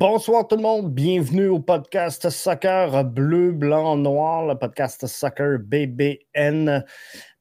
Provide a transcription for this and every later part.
Bonsoir tout le monde, bienvenue au podcast Soccer Bleu, Blanc, Noir, le podcast Soccer BBN.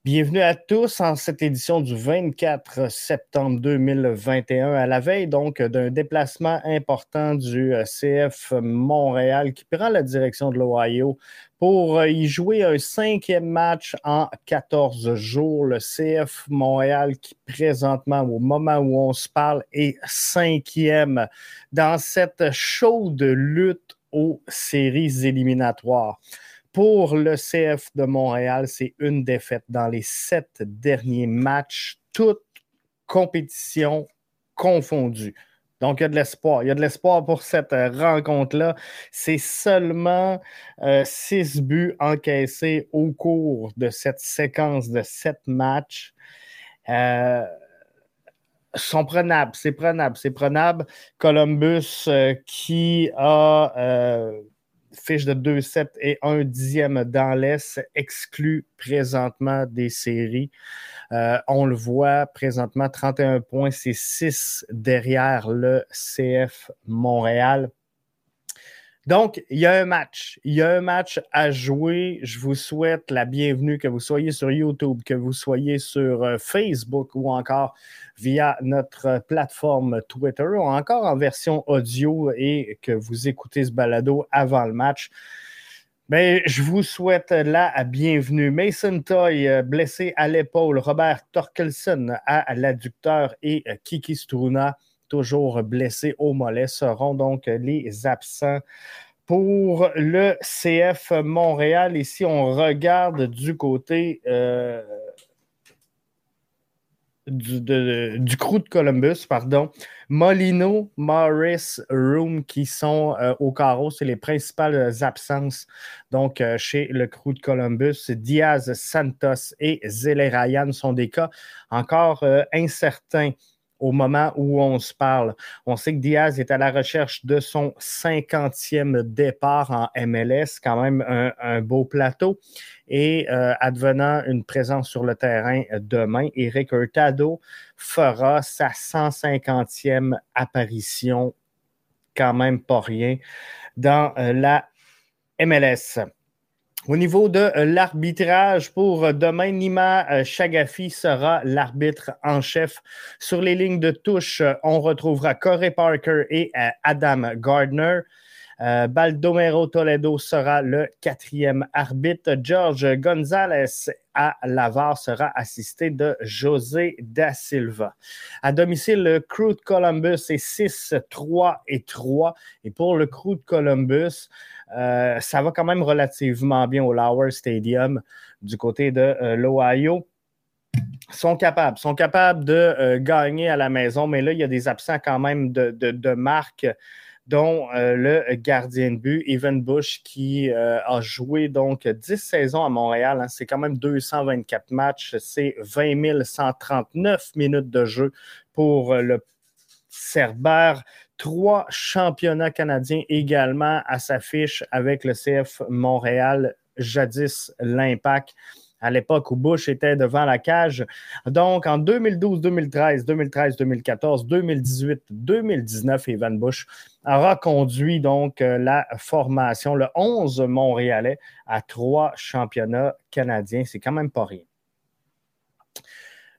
Bienvenue à tous en cette édition du 24 septembre 2021, à la veille donc d'un déplacement important du euh, CF Montréal qui prend la direction de l'Ohio pour euh, y jouer un cinquième match en 14 jours. Le CF Montréal qui présentement, au moment où on se parle, est cinquième dans cette chaude lutte aux séries éliminatoires. Pour le CF de Montréal, c'est une défaite dans les sept derniers matchs, toutes compétitions confondues. Donc, il y a de l'espoir. Il y a de l'espoir pour cette euh, rencontre-là. C'est seulement euh, six buts encaissés au cours de cette séquence de sept matchs. Euh, sont prenables, c'est prenable, c'est prenable. Columbus qui a fiche de 2-7 et 1 dixième dans l'Est, exclut présentement des séries. Euh, on le voit présentement, 31 points, c'est 6 derrière le CF Montréal. Donc, il y a un match. Il y a un match à jouer. Je vous souhaite la bienvenue, que vous soyez sur YouTube, que vous soyez sur euh, Facebook ou encore via notre plateforme Twitter ou encore en version audio et que vous écoutez ce balado avant le match. Ben, je vous souhaite la bienvenue. Mason Toy, euh, blessé à l'épaule. Robert Torkelson à l'adducteur et euh, Kiki Struna, toujours blessé au mollet, seront donc les absents pour le CF Montréal. Et si on regarde du côté euh, du, crew de Columbus, pardon. Molino, Morris, Room qui sont euh, au carreau, c'est les principales absences donc euh, chez le crew de Columbus. Diaz, Santos et Zele Ryan sont des cas encore incertains au moment où on se parle. On sait que Diaz est à la recherche de son 50e départ en MLS, quand même un, beau plateau. Et euh, advenant une présence sur le terrain demain, Eric Hurtado fera sa 150e apparition, quand même pas rien, dans euh, la MLS. Au niveau de euh, l'arbitrage pour euh, demain, Nima euh, Chagafi sera l'arbitre en chef. Sur les lignes de touche, on retrouvera Corey Parker et Adam Gardner. Baldomero Toledo sera le quatrième arbitre. George Gonzalez à Lavar sera assisté de José Da Silva. À domicile, le crew de Columbus est 6, 3 et 3. Et pour le crew de Columbus, euh, ça va quand même relativement bien au Lower Stadium du côté de euh, l'Ohio. Sont capables, sont capables de euh, gagner à la maison, mais là, il y a des absents quand même de, de, dont le gardien de but, Evan Bush, qui a joué donc 10 saisons à Montréal. Hein. c'est quand même 224 matchs, c'est 20 139 minutes de jeu pour le Cerbère trois championnats canadiens également à sa fiche avec le CF Montréal, jadis l'Impact à l'époque où Bush était devant la cage. Donc, en 2012, 2013, 2013, 2014, 2018, 2019, Evan Bush aura conduit donc euh, la formation, le 11 Montréalais, à trois championnats canadiens. C'est quand même pas rien.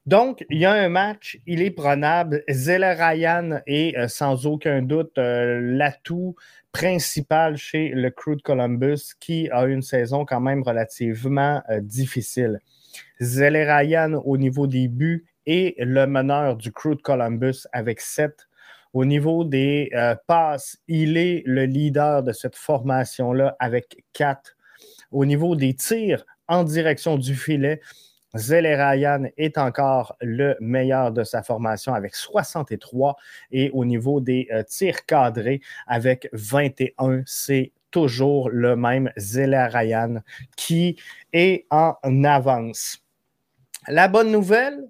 Donc, il y a un match, il est prenable. Zeller Ryan est euh, sans aucun doute euh, l'atout principal chez le Crew de Columbus qui a une saison quand même relativement euh, difficile. Zeller Ryan, au niveau des buts, est le meneur du Crew de Columbus avec 7. Au niveau des passes, il est le leader de cette formation-là avec 4. Au niveau des tirs en direction du filet, Zele Ryan est encore le meilleur de sa formation avec 63 et au niveau des euh, tirs cadrés avec 21, c'est toujours le même Zele Ryan qui est en avance. La bonne nouvelle,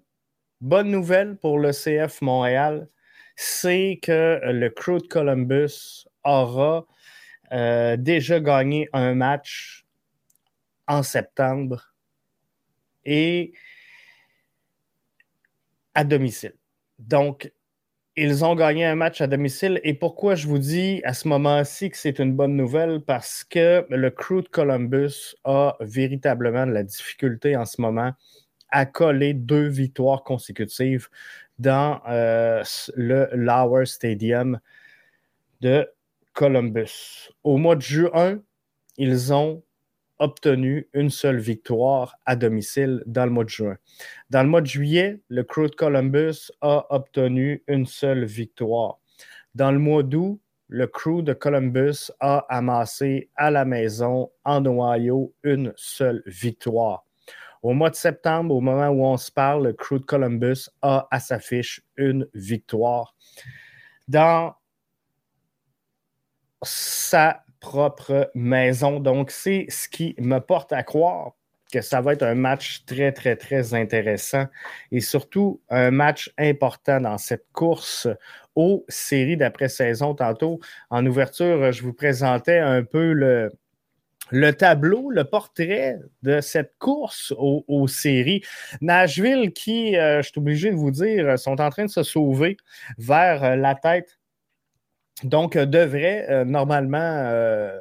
bonne nouvelle pour le CF Montréal, c'est que le Crew de Columbus aura euh, déjà gagné un match en septembre et à domicile. Donc, ils ont gagné un match à domicile. Et pourquoi je vous dis à ce moment-ci que c'est une bonne nouvelle? Parce que le crew de Columbus a véritablement de la difficulté en ce moment à coller deux victoires consécutives dans euh, le Lower Stadium de Columbus. Au mois de juin, ils ont obtenu une seule victoire à domicile dans le mois de juin. Dans le mois de juillet, le Crew de Columbus a obtenu une seule victoire. Dans le mois d'août, le Crew de Columbus a amassé à la maison en Ohio une seule victoire. Au mois de septembre, au moment où on se parle, le Crew de Columbus a à sa fiche une victoire. Dans sa propre maison. Donc, c'est ce qui me porte à croire que ça va être un match très, très, très intéressant et surtout un match important dans cette course aux séries d'après-saison. Tantôt, en ouverture, je vous présentais un peu le, le tableau, le portrait de cette course aux, séries. Nashville, qui, euh, je suis obligé de vous dire, sont en train de se sauver vers la tête donc, euh, devrait euh, normalement euh,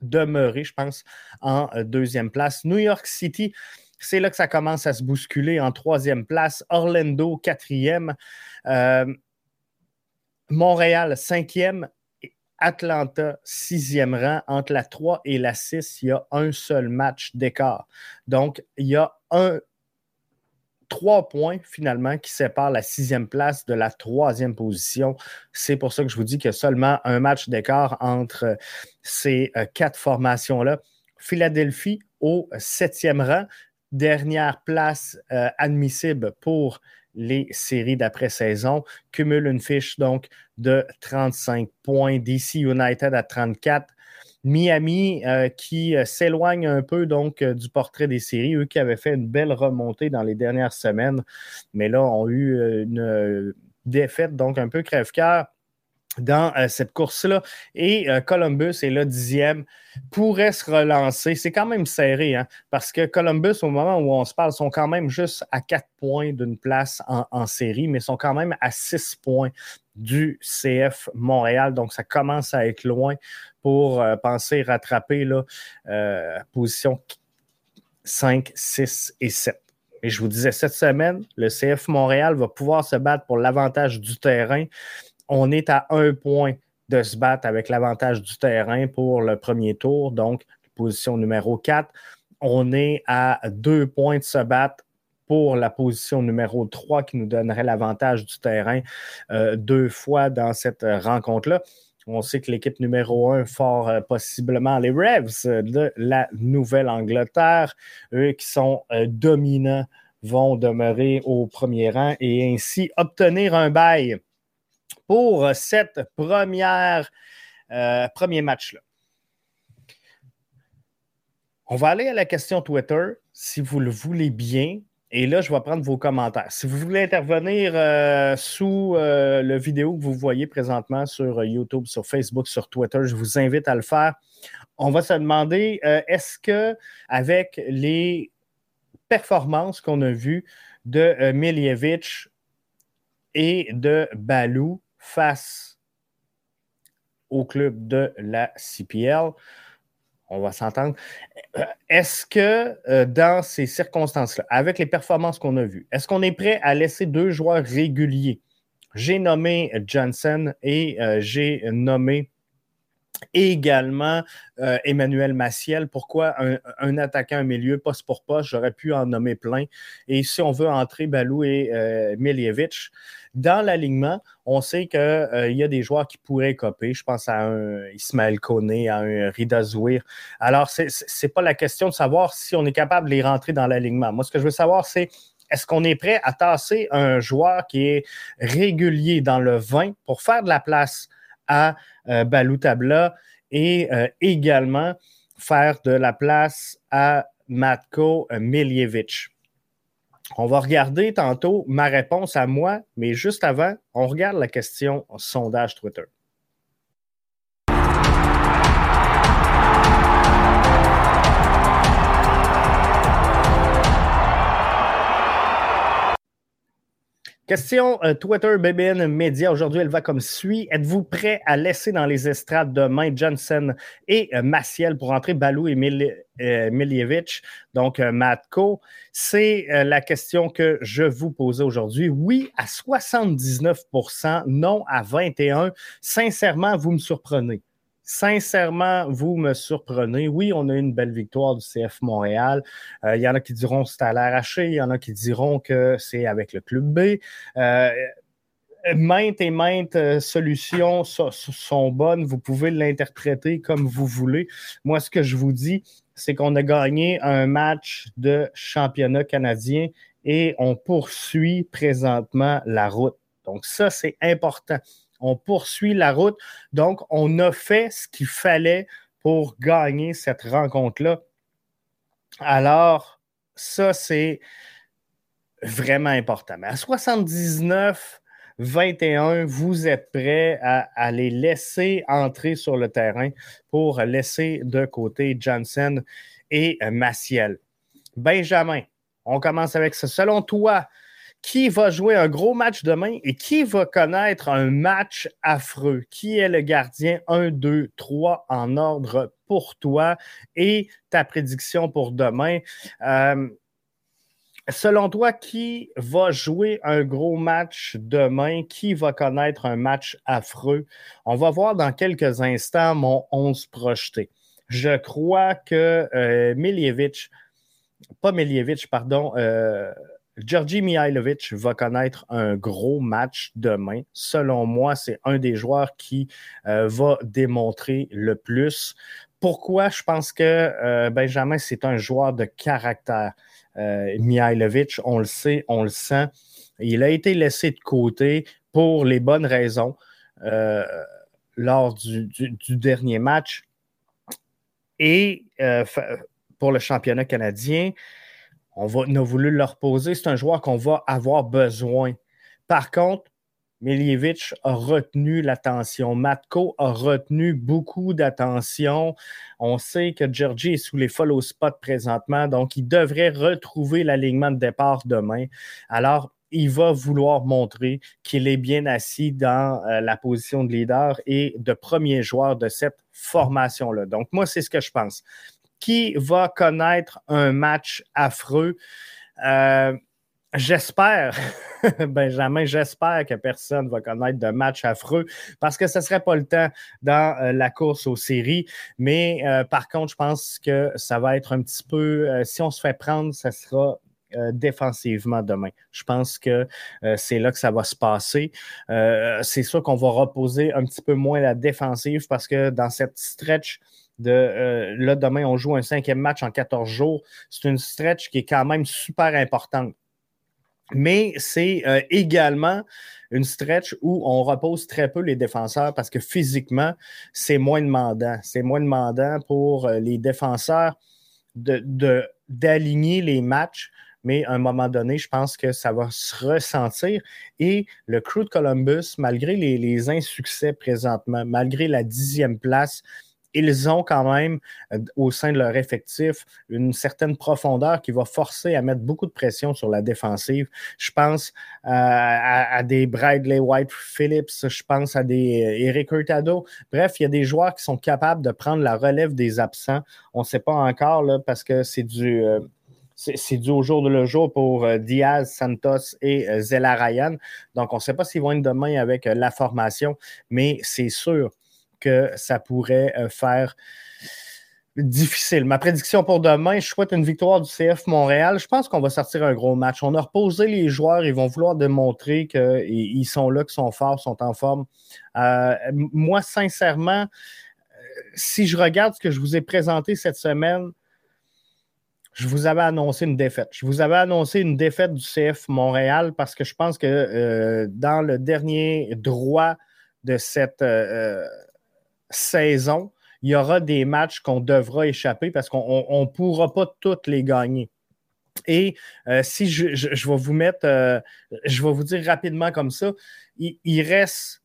demeurer, je pense, en deuxième place. New York City, c'est là que ça commence à se bousculer en troisième place. Orlando, quatrième. Montréal, cinquième. Atlanta, sixième rang. Entre la 3 et la 6, il y a un seul match d'écart. Donc, il y a un trois points finalement qui séparent la sixième place de la troisième position. C'est pour ça que je vous dis qu'il y a seulement un match d'écart entre ces euh, quatre formations-là. Philadelphie au septième rang, dernière place euh, admissible pour les séries d'après-saison, cumule une fiche donc de 35 points. DC United à 34, Miami euh, qui euh, s'éloigne un peu donc euh, du portrait des séries, eux qui avaient fait une belle remontée dans les dernières semaines, mais là ont eu une défaite donc un peu crève-cœur dans cette course-là. Et Columbus est là dixième, pourrait se relancer. C'est quand même serré, hein, parce que Columbus, au moment où on se parle, sont quand même juste à quatre points d'une place en, série, mais sont quand même à six points du CF Montréal. Donc, ça commence à être loin pour euh, penser rattraper la euh, position 5, 6 et 7. Et je vous disais, cette semaine, le CF Montréal va pouvoir se battre pour l'avantage du terrain. On est à un point de se battre avec l'avantage du terrain pour le premier tour, donc position numéro 4. On est à deux points de se battre pour la position numéro 3 qui nous donnerait l'avantage du terrain euh, deux fois dans cette rencontre-là. On sait que l'équipe numéro 1, fort euh, possiblement les Revs de la Nouvelle-Angleterre, eux qui sont euh, dominants, vont demeurer au premier rang et ainsi obtenir un bail pour cette première premier match-là. On va aller à la question Twitter, si vous le voulez bien. Et là, je vais prendre vos commentaires. Si vous voulez intervenir euh, sous euh, la vidéo que vous voyez présentement sur euh, YouTube, sur Facebook, sur Twitter, je vous invite à le faire. On va se demander est-ce que avec les performances qu'on a vues de Miljevic et de Balou face au club de la CPL, on va s'entendre. Euh, est-ce que euh, dans ces circonstances-là, avec les performances qu'on a vues, est-ce qu'on est prêt à laisser deux joueurs réguliers? J'ai nommé Johnson et euh, j'ai nommé également Emmanuel Maciel. Pourquoi un, attaquant un milieu, poste pour poste? J'aurais pu en nommer plein. Et si on veut entrer Balou et Miljevic, dans l'alignement, on sait qu'il euh, y a des joueurs qui pourraient copier. Je pense à un Ismaël Koné, à un Rida Zouir. Alors, ce n'est pas la question de savoir si on est capable de les rentrer dans l'alignement. Moi, ce que je veux savoir, c'est est-ce qu'on est prêt à tasser un joueur qui est régulier dans le 20 pour faire de la place à euh, Balou Tabla et euh, également faire de la place à Matko Miljevic? On va regarder tantôt ma réponse à moi, mais juste avant, on regarde la question sondage Twitter. Question euh, Twitter BBN Media. Aujourd'hui, elle va comme suit. Êtes-vous prêt à laisser dans les estrades demain Johnson et euh, Maciel pour entrer Balou et euh, Miljevic, donc Matko? C'est la question que je vous posais aujourd'hui. Oui à 79% non à 21 Sincèrement, vous me surprenez. Sincèrement, vous me surprenez. Oui, on a eu une belle victoire du CF Montréal. Euh, il y en a qui diront que c'est à l'arraché, il y en a qui diront que c'est avec le club B. Euh, maintes et maintes euh, solutions sont bonnes. Vous pouvez l'interpréter comme vous voulez. Moi, ce que je vous dis, c'est qu'on a gagné un match de championnat canadien et on poursuit présentement la route. Donc, ça, c'est important on poursuit la route. Donc, on a fait ce qu'il fallait pour gagner cette rencontre-là. Alors, ça, c'est vraiment important. Mais à 79, 21, vous êtes prêts à, les laisser entrer sur le terrain pour laisser de côté Johnson et Maciel. Benjamin, on commence avec ça. Selon toi, qui va jouer un gros match demain et qui va connaître un match affreux? Qui est le gardien? 1, 2, 3 en ordre pour toi et ta prédiction pour demain? Euh, selon toi, qui va jouer un gros match demain? Qui va connaître un match affreux? On va voir dans quelques instants mon 11 projeté. Je crois que euh, pas Miljevic, pardon, euh, Georgi Mihailovic va connaître un gros match demain. Selon moi, c'est un des joueurs qui euh, va démontrer le plus. Pourquoi? Je pense que euh, Benjamin, c'est un joueur de caractère. Euh, Mihailovic, on le sait, on le sent. Il a été laissé de côté pour les bonnes raisons lors du, du, dernier match. Et pour le championnat canadien, on, a voulu le reposer. C'est un joueur qu'on va avoir besoin. Par contre, Miljevic a retenu l'attention. Matko a retenu beaucoup d'attention. On sait que Georgie est sous les follow spots présentement, donc il devrait retrouver l'alignement de départ demain. Alors, il va vouloir montrer qu'il est bien assis dans euh, la position de leader et de premier joueur de cette formation-là. Donc, moi, c'est ce que je pense qui va connaître un match affreux. Euh, j'espère, Benjamin, j'espère que personne va connaître de match affreux parce que ce ne serait pas le temps dans euh, la course aux séries. Mais euh, par contre, je pense que ça va être un petit peu, si on se fait prendre, ça sera défensivement demain. Je pense que c'est là que ça va se passer. c'est sûr qu'on va reposer un petit peu moins la défensive parce que dans cette stretch de euh, là, demain, on joue un cinquième match en 14 jours. C'est une stretch qui est quand même super importante. Mais c'est euh, également une stretch où on repose très peu les défenseurs parce que physiquement, c'est moins demandant. C'est moins demandant pour euh, les défenseurs d'aligner de, les matchs mais à un moment donné, je pense que ça va se ressentir. Et le crew de Columbus, malgré les, les insuccès présentement, malgré la dixième place, ils ont quand même euh, au sein de leur effectif une certaine profondeur qui va forcer à mettre beaucoup de pression sur la défensive. Je pense euh, à, des Bradley White Phillips, je pense à des euh, Eric Hurtado. Bref, il y a des joueurs qui sont capables de prendre la relève des absents. On ne sait pas encore là, parce que c'est du. c'est du au jour de le jour pour Diaz, Santos et Zella Ryan. Donc, on ne sait pas s'ils vont être demain avec la formation, mais c'est sûr que ça pourrait euh, faire difficile. Ma prédiction pour demain, je souhaite une victoire du CF Montréal. Je pense qu'on va sortir un gros match. On a reposé les joueurs, ils vont vouloir démontrer qu'ils sont là, qu'ils sont forts, sont en forme. Euh, moi, sincèrement, euh, si je regarde ce que je vous ai présenté cette semaine, je vous avais annoncé une défaite. Je vous avais annoncé une défaite du CF Montréal parce que je pense que dans le dernier droit de cette saison, il y aura des matchs qu'on devra échapper parce qu'on ne pourra pas toutes les gagner. Et si je, vais vous mettre, je vais vous dire rapidement comme ça, il, il, reste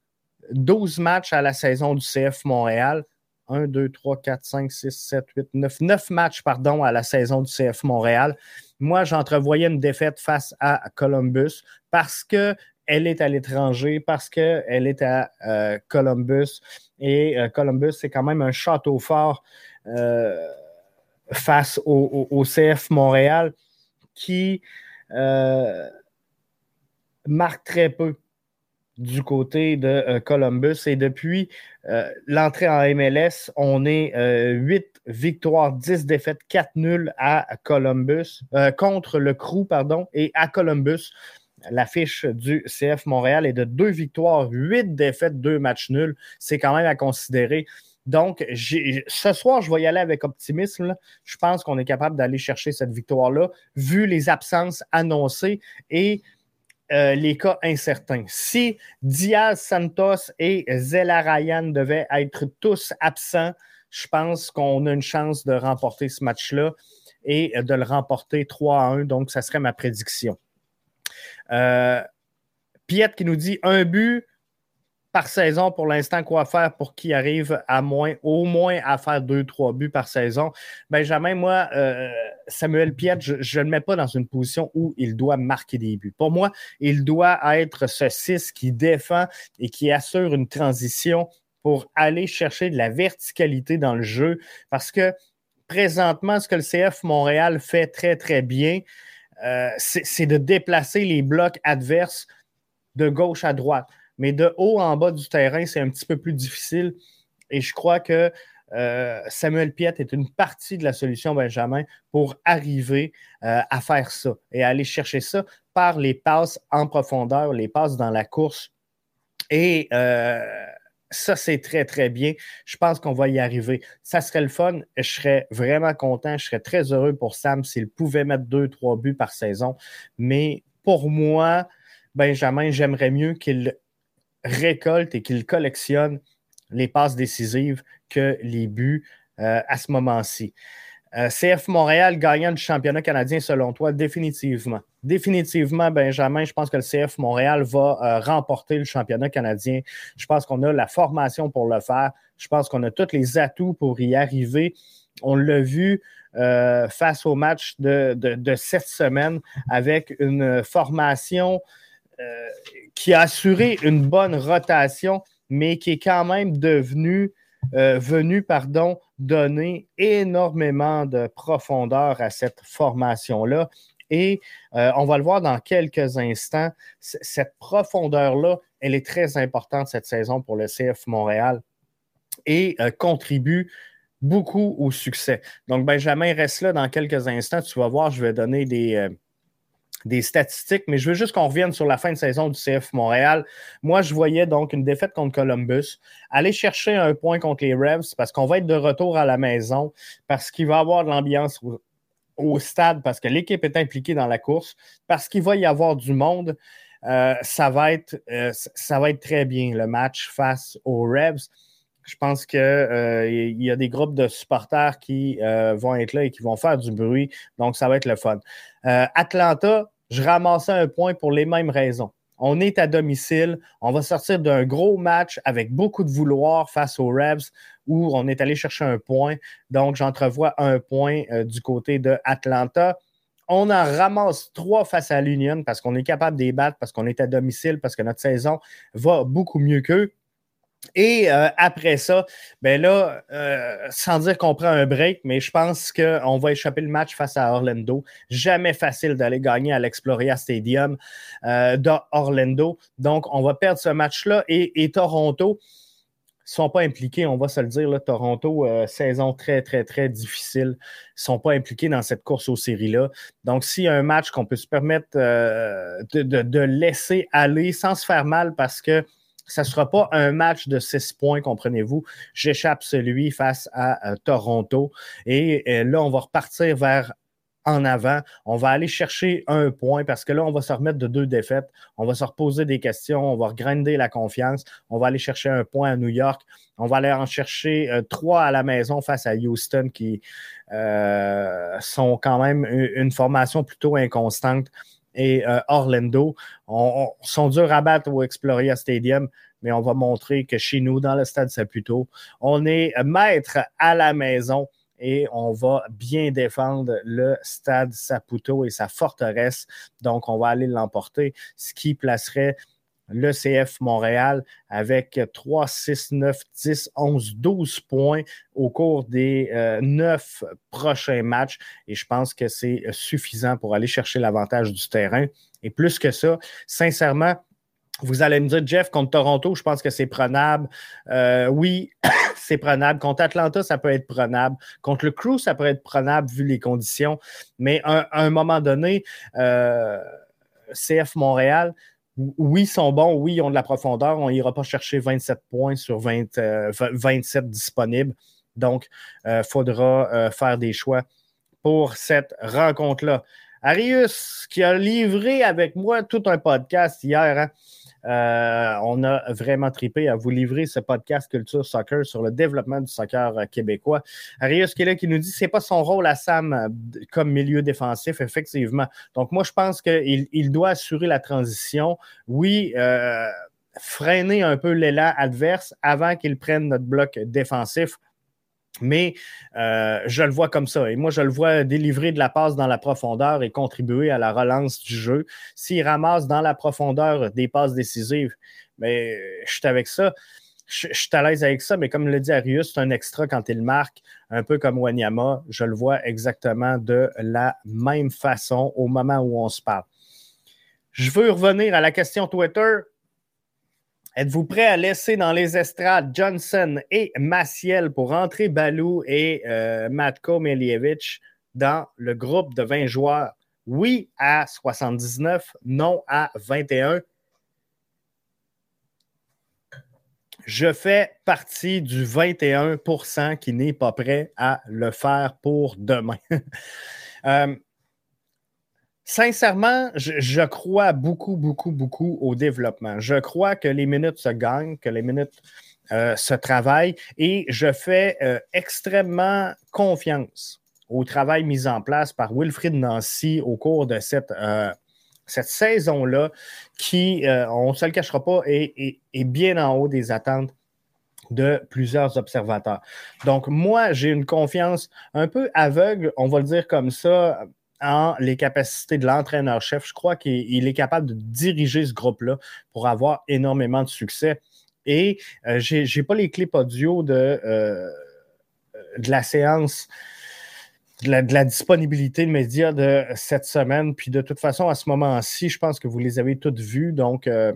12 matchs à la saison du CF Montréal. 1, 2, 3, 4, 5, 6, 7, 8, 9, 9 matchs pardon, à la saison du CF Montréal. Moi, j'entrevoyais une défaite face à Columbus parce qu'elle est à l'étranger, parce qu'elle est à euh, Columbus. Et euh, Columbus, c'est quand même un château fort euh, face au, CF Montréal qui marque très peu du côté de Columbus. Et depuis l'entrée en MLS, on est 8 euh, victoires, 10 défaites, 4 nuls à Columbus, contre le Crew, pardon, et à Columbus. L'affiche du CF Montréal est de 2 victoires, 8 défaites, 2 matchs nuls. C'est quand même à considérer. Donc, ce soir, je vais y aller avec optimisme. Je pense qu'on est capable d'aller chercher cette victoire-là, vu les absences annoncées et euh, les cas incertains. Si Diaz, Santos et Zela Ryan devaient être tous absents, je pense qu'on a une chance de remporter ce match-là et de le remporter 3 à 1. Donc, ça serait ma prédiction. Euh, Piet qui nous dit un but, par saison pour l'instant, quoi faire pour qu'il arrive au moins à faire deux, trois buts par saison. Benjamin, moi, euh, Samuel Piet, je ne le mets pas dans une position où il doit marquer des buts. Pour moi, il doit être ce 6 qui défend et qui assure une transition pour aller chercher de la verticalité dans le jeu. Parce que présentement, ce que le CF Montréal fait très, très bien, euh, c'est de déplacer les blocs adverses de gauche à droite. Mais de haut en bas du terrain, c'est un petit peu plus difficile. Et je crois que euh, Samuel Piet est une partie de la solution, Benjamin, pour arriver euh, à faire ça et à aller chercher ça par les passes en profondeur, les passes dans la course. Et ça, c'est très, très bien. Je pense qu'on va y arriver. Ça serait le fun. Je serais vraiment content. Je serais très heureux pour Sam s'il pouvait mettre deux, trois buts par saison. Mais pour moi, Benjamin, j'aimerais mieux qu'il récolte et qu'il collectionne les passes décisives que les buts euh, à ce moment-ci. Euh, CF Montréal gagnant du championnat canadien selon toi? Définitivement. Définitivement, Benjamin, je pense que le CF Montréal va euh, remporter le championnat canadien. Je pense qu'on a la formation pour le faire. Je pense qu'on a tous les atouts pour y arriver. On l'a vu face au match de, cette semaine avec une formation qui a assuré une bonne rotation, mais qui est quand même devenu, euh, venu, pardon, donner énormément de profondeur à cette formation-là. Et euh, on va le voir dans quelques instants, cette profondeur-là, elle est très importante cette saison pour le CF Montréal et euh, contribue beaucoup au succès. Donc, Benjamin reste là dans quelques instants. Tu vas voir, je vais donner des, des statistiques, mais je veux juste qu'on revienne sur la fin de saison du CF Montréal. Moi, je voyais donc une défaite contre Columbus, aller chercher un point contre les Revs parce qu'on va être de retour à la maison, parce qu'il va y avoir de l'ambiance au, stade, parce que l'équipe est impliquée dans la course, parce qu'il va y avoir du monde. Euh, ça, va être, euh, ça va être très bien le match face aux Revs. Je pense qu'il euh, y a des groupes de supporters qui vont être là et qui vont faire du bruit. Donc, ça va être le fun. Atlanta, je ramassais un point pour les mêmes raisons. On est à domicile, on va sortir d'un gros match avec beaucoup de vouloir face aux Rebs où on est allé chercher un point. Donc, j'entrevois un point euh, du côté de Atlanta. On en ramasse trois face à l'Union parce qu'on est capable de battre, parce qu'on est à domicile, parce que notre saison va beaucoup mieux qu'eux. Et euh, après ça, ben là, euh, sans dire qu'on prend un break, mais je pense qu'on va échapper le match face à Orlando. Jamais facile d'aller gagner à l'Exploria Stadium euh, d'Orlando. Donc, on va perdre ce match-là. Et, Toronto ne sont pas impliqués, on va se le dire. Là, Toronto, saison très, très, très difficile. Ils ne sont pas impliqués dans cette course aux séries-là. Donc, s'il y a un match qu'on peut se permettre de laisser aller sans se faire mal parce que ça ne sera pas un match de six points, comprenez-vous. J'échappe celui face à euh, Toronto. Et euh, là, on va repartir vers en avant. On va aller chercher un point parce que là, on va se remettre de deux défaites. On va se reposer des questions. On va regrinder la confiance. On va aller chercher un point à New York. On va aller en chercher euh, trois à la maison face à Houston qui sont quand même une, formation plutôt inconstante. Et euh, Orlando on, sont durs à battre au Exploria Stadium, mais on va montrer que chez nous, dans le stade Saputo, on est maître à la maison et on va bien défendre le stade Saputo et sa forteresse. Donc, on va aller l'emporter, ce qui placerait le CF Montréal avec 3, 6, 9, 10, 11, 12 points au cours des euh, neuf prochains matchs. Et je pense que c'est suffisant pour aller chercher l'avantage du terrain. Et plus que ça, sincèrement, vous allez me dire, Jeff, contre Toronto, je pense que c'est prenable. Euh, oui, c'est prenable. Contre Atlanta, ça peut être prenable. Contre le Crew, ça peut être prenable vu les conditions. Mais à, un moment donné, euh, CF Montréal, oui, ils sont bons, oui, ils ont de la profondeur. On n'ira pas chercher 27 points sur 27 euh, disponibles. Donc, il faudra faire des choix pour cette rencontre-là. Arius, qui a livré avec moi tout un podcast hier, hein, euh, on a vraiment tripé à vous livrer ce podcast Culture Soccer sur le développement du soccer euh, québécois. Arius qui là qui nous dit que ce n'est pas son rôle à Sam euh, comme milieu défensif, effectivement. Donc, moi, je pense qu'il il doit assurer la transition. Oui, freiner un peu l'élan adverse avant qu'il prenne notre bloc défensif mais euh, je le vois comme ça. Et moi, je le vois délivrer de la passe dans la profondeur et contribuer à la relance du jeu. S'il ramasse dans la profondeur des passes décisives, mais je suis avec ça. Je, suis à l'aise avec ça, mais comme le dit Arius, c'est un extra quand il marque, un peu comme Wanyama. Je le vois exactement de la même façon au moment où on se parle. Je veux revenir à la question Twitter. Êtes-vous prêt à laisser dans les estrades Johnson et Maciel pour entrer Balou et euh, Matko Milievich dans le groupe de 20 joueurs? Oui à 79, non à 21. Je fais partie du 21% qui n'est pas prêt à le faire pour demain. euh, Sincèrement, je, crois beaucoup, beaucoup, beaucoup au développement. Je crois que les minutes se gagnent, que les minutes euh, se travaillent et je fais euh, extrêmement confiance au travail mis en place par Wilfrid Nancy au cours de cette, euh, cette saison-là qui, on ne se le cachera pas, est, est bien en haut des attentes de plusieurs observateurs. Donc, moi, j'ai une confiance un peu aveugle, on va le dire comme ça, en les capacités de l'entraîneur-chef. Je crois qu'il est capable de diriger ce groupe-là pour avoir énormément de succès. Et euh, je n'ai pas les clips audio de, euh, de la séance, de la, disponibilité de médias de cette semaine. Puis de toute façon, à ce moment-ci, je pense que vous les avez toutes vues. Donc, euh,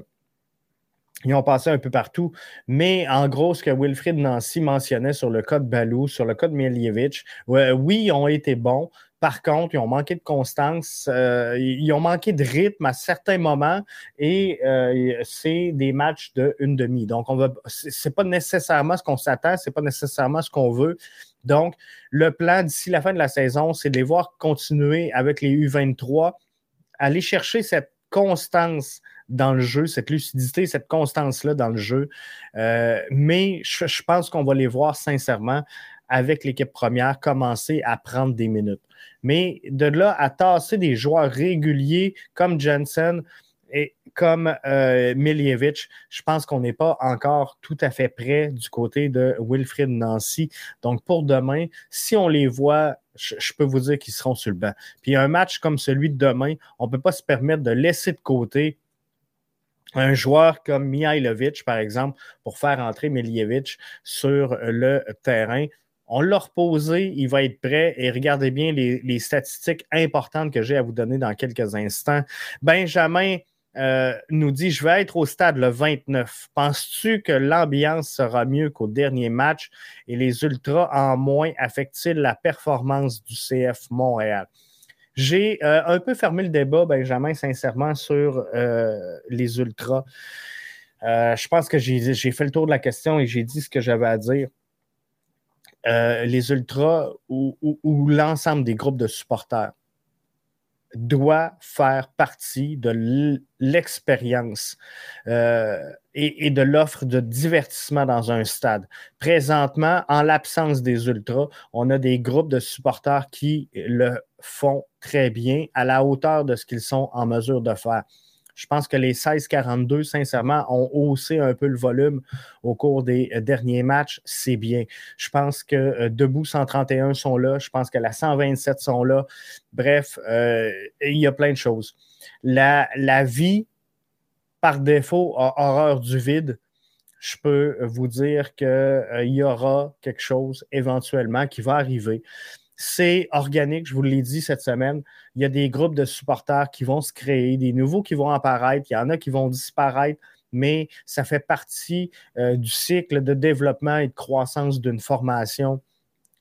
ils ont passé un peu partout. Mais en gros, ce que Wilfried Nancy mentionnait sur le code Balou, sur le code Milievich, oui, ils ont été bons. Par contre, ils ont manqué de constance, euh, ils ont manqué de rythme à certains moments et euh, c'est des matchs de une demi. Donc, on va, c'est pas nécessairement ce qu'on s'attend, c'est pas nécessairement ce qu'on veut. Donc, le plan d'ici la fin de la saison, c'est de les voir continuer avec les U23, aller chercher cette constance dans le jeu, cette lucidité, cette constance-là dans le jeu. Euh, mais je pense qu'on va les voir sincèrement avec l'équipe première commencer à prendre des minutes. Mais de là à tasser des joueurs réguliers comme Jensen et comme euh, je pense qu'on n'est pas encore tout à fait prêt du côté de Wilfrid Nancy. Donc pour demain, si on les voit, je, peux vous dire qu'ils seront sur le banc. Puis un match comme celui de demain, on ne peut pas se permettre de laisser de côté un joueur comme Mihailovic, par exemple, pour faire entrer Miljevic sur le terrain. On l'a reposé, il va être prêt et regardez bien les, statistiques importantes que j'ai à vous donner dans quelques instants. Benjamin euh, nous dit Je vais être au stade le 29. Penses-tu que l'ambiance sera mieux qu'au dernier match et les Ultras en moins affectent-ils la performance du CF Montréal? J'ai euh, un peu fermé le débat, Benjamin, sincèrement, sur euh, les Ultras. je pense que j'ai fait le tour de la question et j'ai dit ce que j'avais à dire. Euh, les ultras ou, l'ensemble des groupes de supporters doit faire partie de l'expérience euh, et, de l'offre de divertissement dans un stade. Présentement, en l'absence des ultras, on a des groupes de supporters qui le font très bien à la hauteur de ce qu'ils sont en mesure de faire. Je pense que les 16-42, sincèrement, ont haussé un peu le volume au cours des euh, derniers matchs. C'est bien. Je pense que euh, Debout 131 sont là. Je pense que la 127 sont là. Bref, euh, il y a plein de choses. La, la vie, par défaut, a horreur du vide je peux vous dire qu'il y aura quelque chose éventuellement qui va arriver c'est organique, je vous l'ai dit cette semaine. Il y a des groupes de supporters qui vont se créer, des nouveaux qui vont apparaître, il y en a qui vont disparaître, mais ça fait partie euh, du cycle de développement et de croissance d'une formation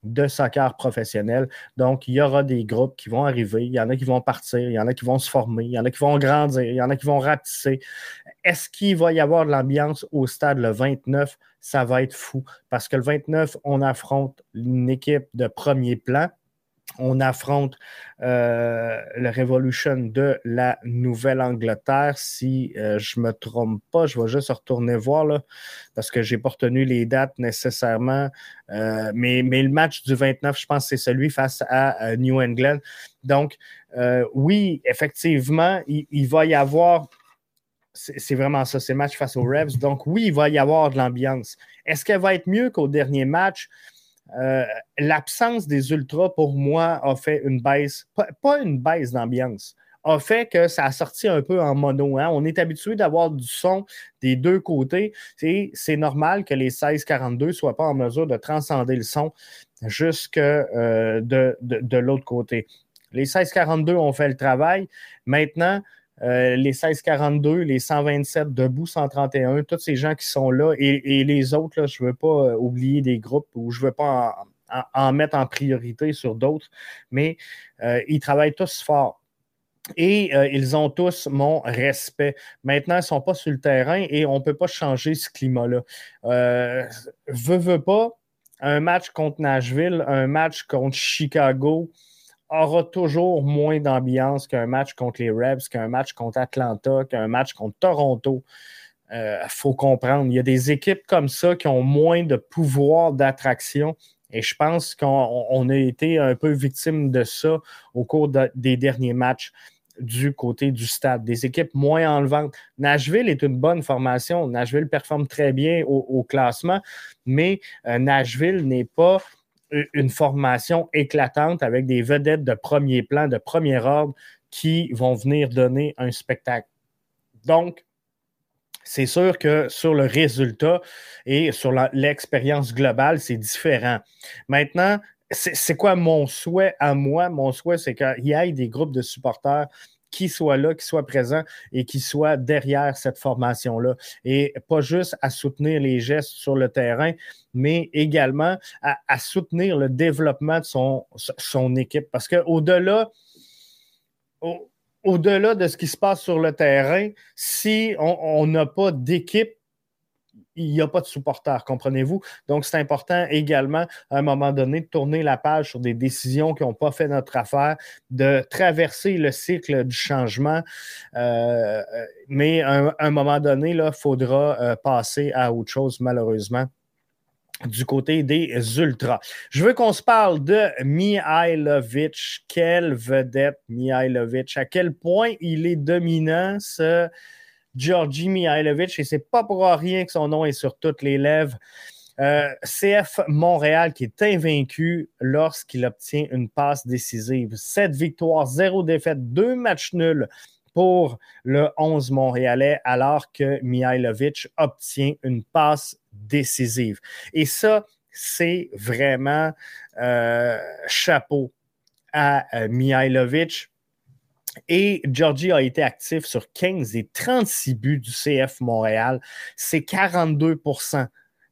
de soccer professionnel. Donc, il y aura des groupes qui vont arriver, il y en a qui vont partir, il y en a qui vont se former, il y en a qui vont grandir, il y en a qui vont rapetisser. Est-ce qu'il va y avoir de l'ambiance au stade le 29? ça va être fou. Parce que le 29, on affronte une équipe de premier plan. On affronte euh, le Revolution de la Nouvelle-Angleterre. Si euh, je ne me trompe pas, je vais juste retourner voir parce que je n'ai pas retenu les dates nécessairement. Euh, mais, le match du 29, je pense que c'est celui face à New England. Donc, oui, effectivement, il, va y avoir c'est vraiment ça, c'est match face aux Revs. Donc, oui, il va y avoir de l'ambiance. Est-ce qu'elle va être mieux qu'au dernier match? Euh, l'absence des Ultras, pour moi, a fait une baisse, pas, une baisse d'ambiance, a fait que ça a sorti un peu en mono. Hein. On est habitué d'avoir du son des deux côtés. C'est normal que les 16-42 ne soient pas en mesure de transcender le son jusque euh, de, de l'autre côté. Les 16-42 ont fait le travail. Maintenant, euh, les 1642, les 127 debout, 131, tous ces gens qui sont là et, les autres, je ne veux pas euh, oublier des groupes ou je ne veux pas en, mettre en priorité sur d'autres, mais euh, ils travaillent tous fort. Et ils ont tous mon respect. Maintenant, ils ne sont pas sur le terrain et on ne peut pas changer ce climat-là. veux, veux pas, un match contre Nashville, un match contre Chicago, aura toujours moins d'ambiance qu'un match contre les Rebs, qu'un match contre Atlanta, qu'un match contre Toronto. Il euh, faut comprendre, il y a des équipes comme ça qui ont moins de pouvoir d'attraction. Et je pense qu'on a été un peu victime de ça au cours des derniers matchs du côté du stade. Des équipes moins enlevantes. Nashville est une bonne formation. Nashville performe très bien au, classement, mais euh, Nashville n'est pas une formation éclatante avec des vedettes de premier plan, de premier ordre qui vont venir donner un spectacle. Donc, c'est sûr que sur le résultat et sur l'expérience globale, c'est différent. Maintenant, c'est quoi mon souhait à moi? Mon souhait, c'est qu'il y ait des groupes de supporters qui soit là, qui soit présent et qui soit derrière cette formation-là. Et pas juste à soutenir les gestes sur le terrain, mais également à, soutenir le développement de son, son équipe. Parce qu'au-delà, au-delà de ce qui se passe sur le terrain, si on n'a pas d'équipe il n'y a pas de supporters, comprenez-vous? Donc, c'est important également, à un moment donné, de tourner la page sur des décisions qui n'ont pas fait notre affaire, de traverser le cycle du changement. Euh, mais à un, moment donné, il faudra euh, passer à autre chose, malheureusement du côté des Ultras. Je veux qu'on se parle de Mihailovic. Quelle vedette Mihailovic. À quel point il est dominant, ce Georgi Mihailovic, et c'est pas pour rien que son nom est sur toutes les lèvres. Euh, CF Montréal qui est invaincu lorsqu'il obtient une passe décisive. Sept victoires, zéro défaite, deux matchs nuls pour le 11 montréalais alors que Mihailovic obtient une passe décisive. Et ça, c'est vraiment euh, chapeau à euh, Mihailovic et Georgie a été actif sur 15 et 36 buts du CF Montréal. C'est 42%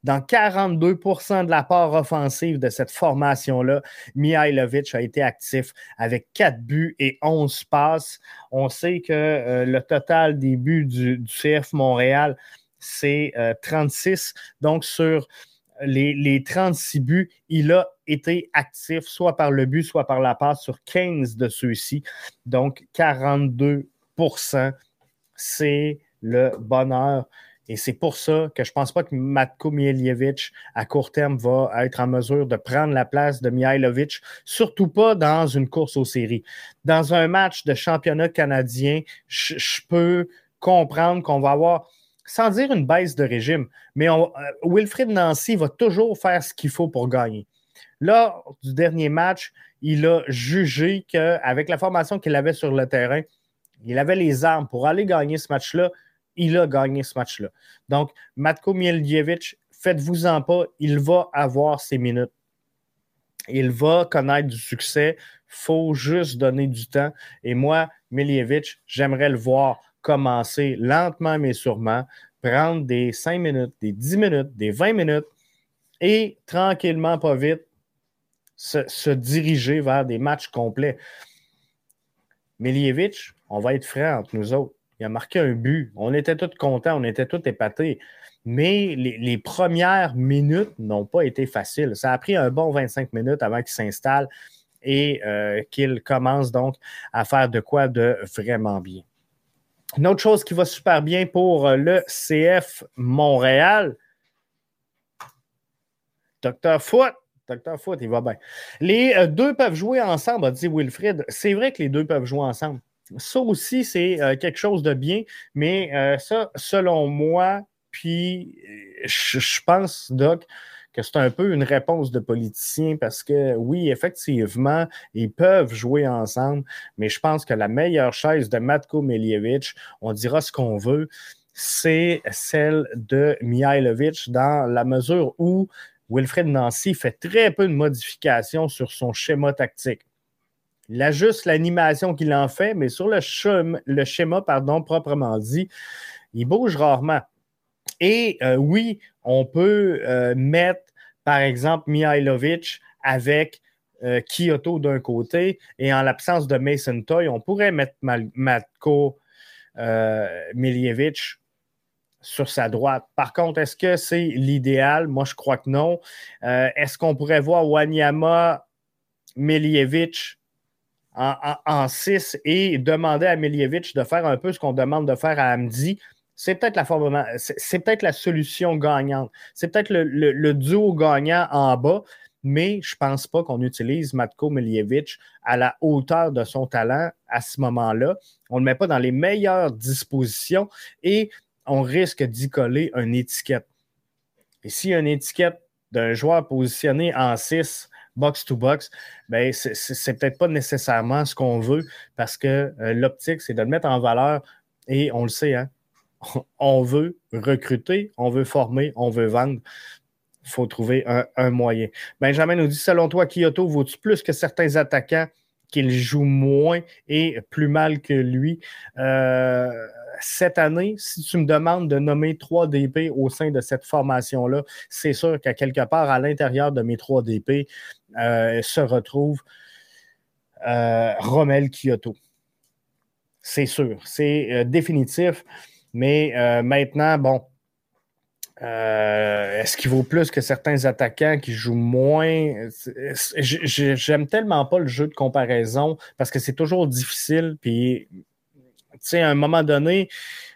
dans 42% de la part offensive de cette formation-là, Mihailovic a été actif avec 4 buts et 11 passes. On sait que euh, le total des buts du, CF Montréal, c'est 36. Euh, Donc, sur les, les 36 buts, il a été actif soit par le but, soit par la passe sur 15 de ceux-ci. Donc 42% c'est le bonheur. Et c'est pour ça que je ne pense pas que Matko Mieljevic, à court terme, va être en mesure de prendre la place de Mihailovic, surtout pas dans une course aux séries. Dans un match de championnat canadien, je peux comprendre qu'on va avoir, sans dire une baisse de régime, mais on, euh, Wilfrid Nancy va toujours faire ce qu'il faut pour gagner. Là, du dernier match, il a jugé qu'avec la formation qu'il avait sur le terrain, il avait les armes pour aller gagner ce match-là. Il a gagné ce match-là. Donc, Matko Mieljevic, faites-vous-en pas, il va avoir ses minutes. Il va connaître du succès. Il faut juste donner du temps. Et moi, Miljevic, j'aimerais le voir commencer lentement mais sûrement, prendre des 5 minutes, des 10 minutes, des 20 minutes et tranquillement, pas vite, se, diriger vers des matchs complets. Miljevic, on va être franc entre nous autres. Il a marqué un but. On était tous contents, on était tous épatés. Mais les, premières minutes n'ont pas été faciles. Ça a pris un bon 25 minutes avant qu'il s'installe et euh, qu'il commence donc à faire de quoi de vraiment bien. Une autre chose qui va super bien pour le CF Montréal, Docteur Foot. Docteur Foot, il va bien. Les euh, deux peuvent jouer ensemble, a dit Wilfred. C'est vrai que les deux peuvent jouer ensemble. Ça aussi, c'est euh, quelque chose de bien, mais euh, ça, selon moi, puis je, pense, Doc, que c'est un peu une réponse de politicien parce que oui, effectivement, ils peuvent jouer ensemble, mais je pense que la meilleure chaise de Matko Miljevic, on dira ce qu'on veut, c'est celle de Mihailovic dans la mesure où Wilfred Nancy fait très peu de modifications sur son schéma tactique. Il ajuste l'animation qu'il en fait, mais sur le schéma, le schéma pardon, proprement dit, il bouge rarement. Et euh, oui, on peut euh, mettre, par exemple, Mihailovic avec euh, Kyoto d'un côté, et en l'absence de Mason Toy, on pourrait mettre Matko Miljevic sur sa droite. Par contre, est-ce que c'est l'idéal? Moi, je crois que non. est-ce qu'on pourrait voir Wanyama Miljevic en 6 et demander à Miljevic de faire un peu ce qu'on demande de faire à Amdi, c'est peut-être la solution gagnante. C'est peut-être le, duo gagnant en bas, mais je ne pense pas qu'on utilise Matko Miljevic à la hauteur de son talent à ce moment-là. On ne le met pas dans les meilleures dispositions et on risque d'y coller une étiquette. Et si une étiquette d'un joueur positionné en 6 box-to-box, ben, c'est peut-être pas nécessairement ce qu'on veut parce que euh, l'optique, c'est de le mettre en valeur et on le sait, hein, on veut recruter, on veut former, on veut vendre. Il faut trouver un, moyen. Benjamin nous dit selon toi, Kyoto vaut-tu plus que certains attaquants qu'il joue moins et plus mal que lui? Euh, cette année, si tu me demandes de nommer trois DP au sein de cette formation-là, c'est sûr qu'à quelque part à l'intérieur de mes trois DP euh, se retrouve euh, Rommel Kyoto. C'est sûr, c'est euh, définitif. Mais maintenant, bon, Est-ce qu'il vaut plus que certains attaquants qui jouent moins? J'aime tellement pas le jeu de comparaison parce que c'est toujours difficile. Puis sais, à un moment donné,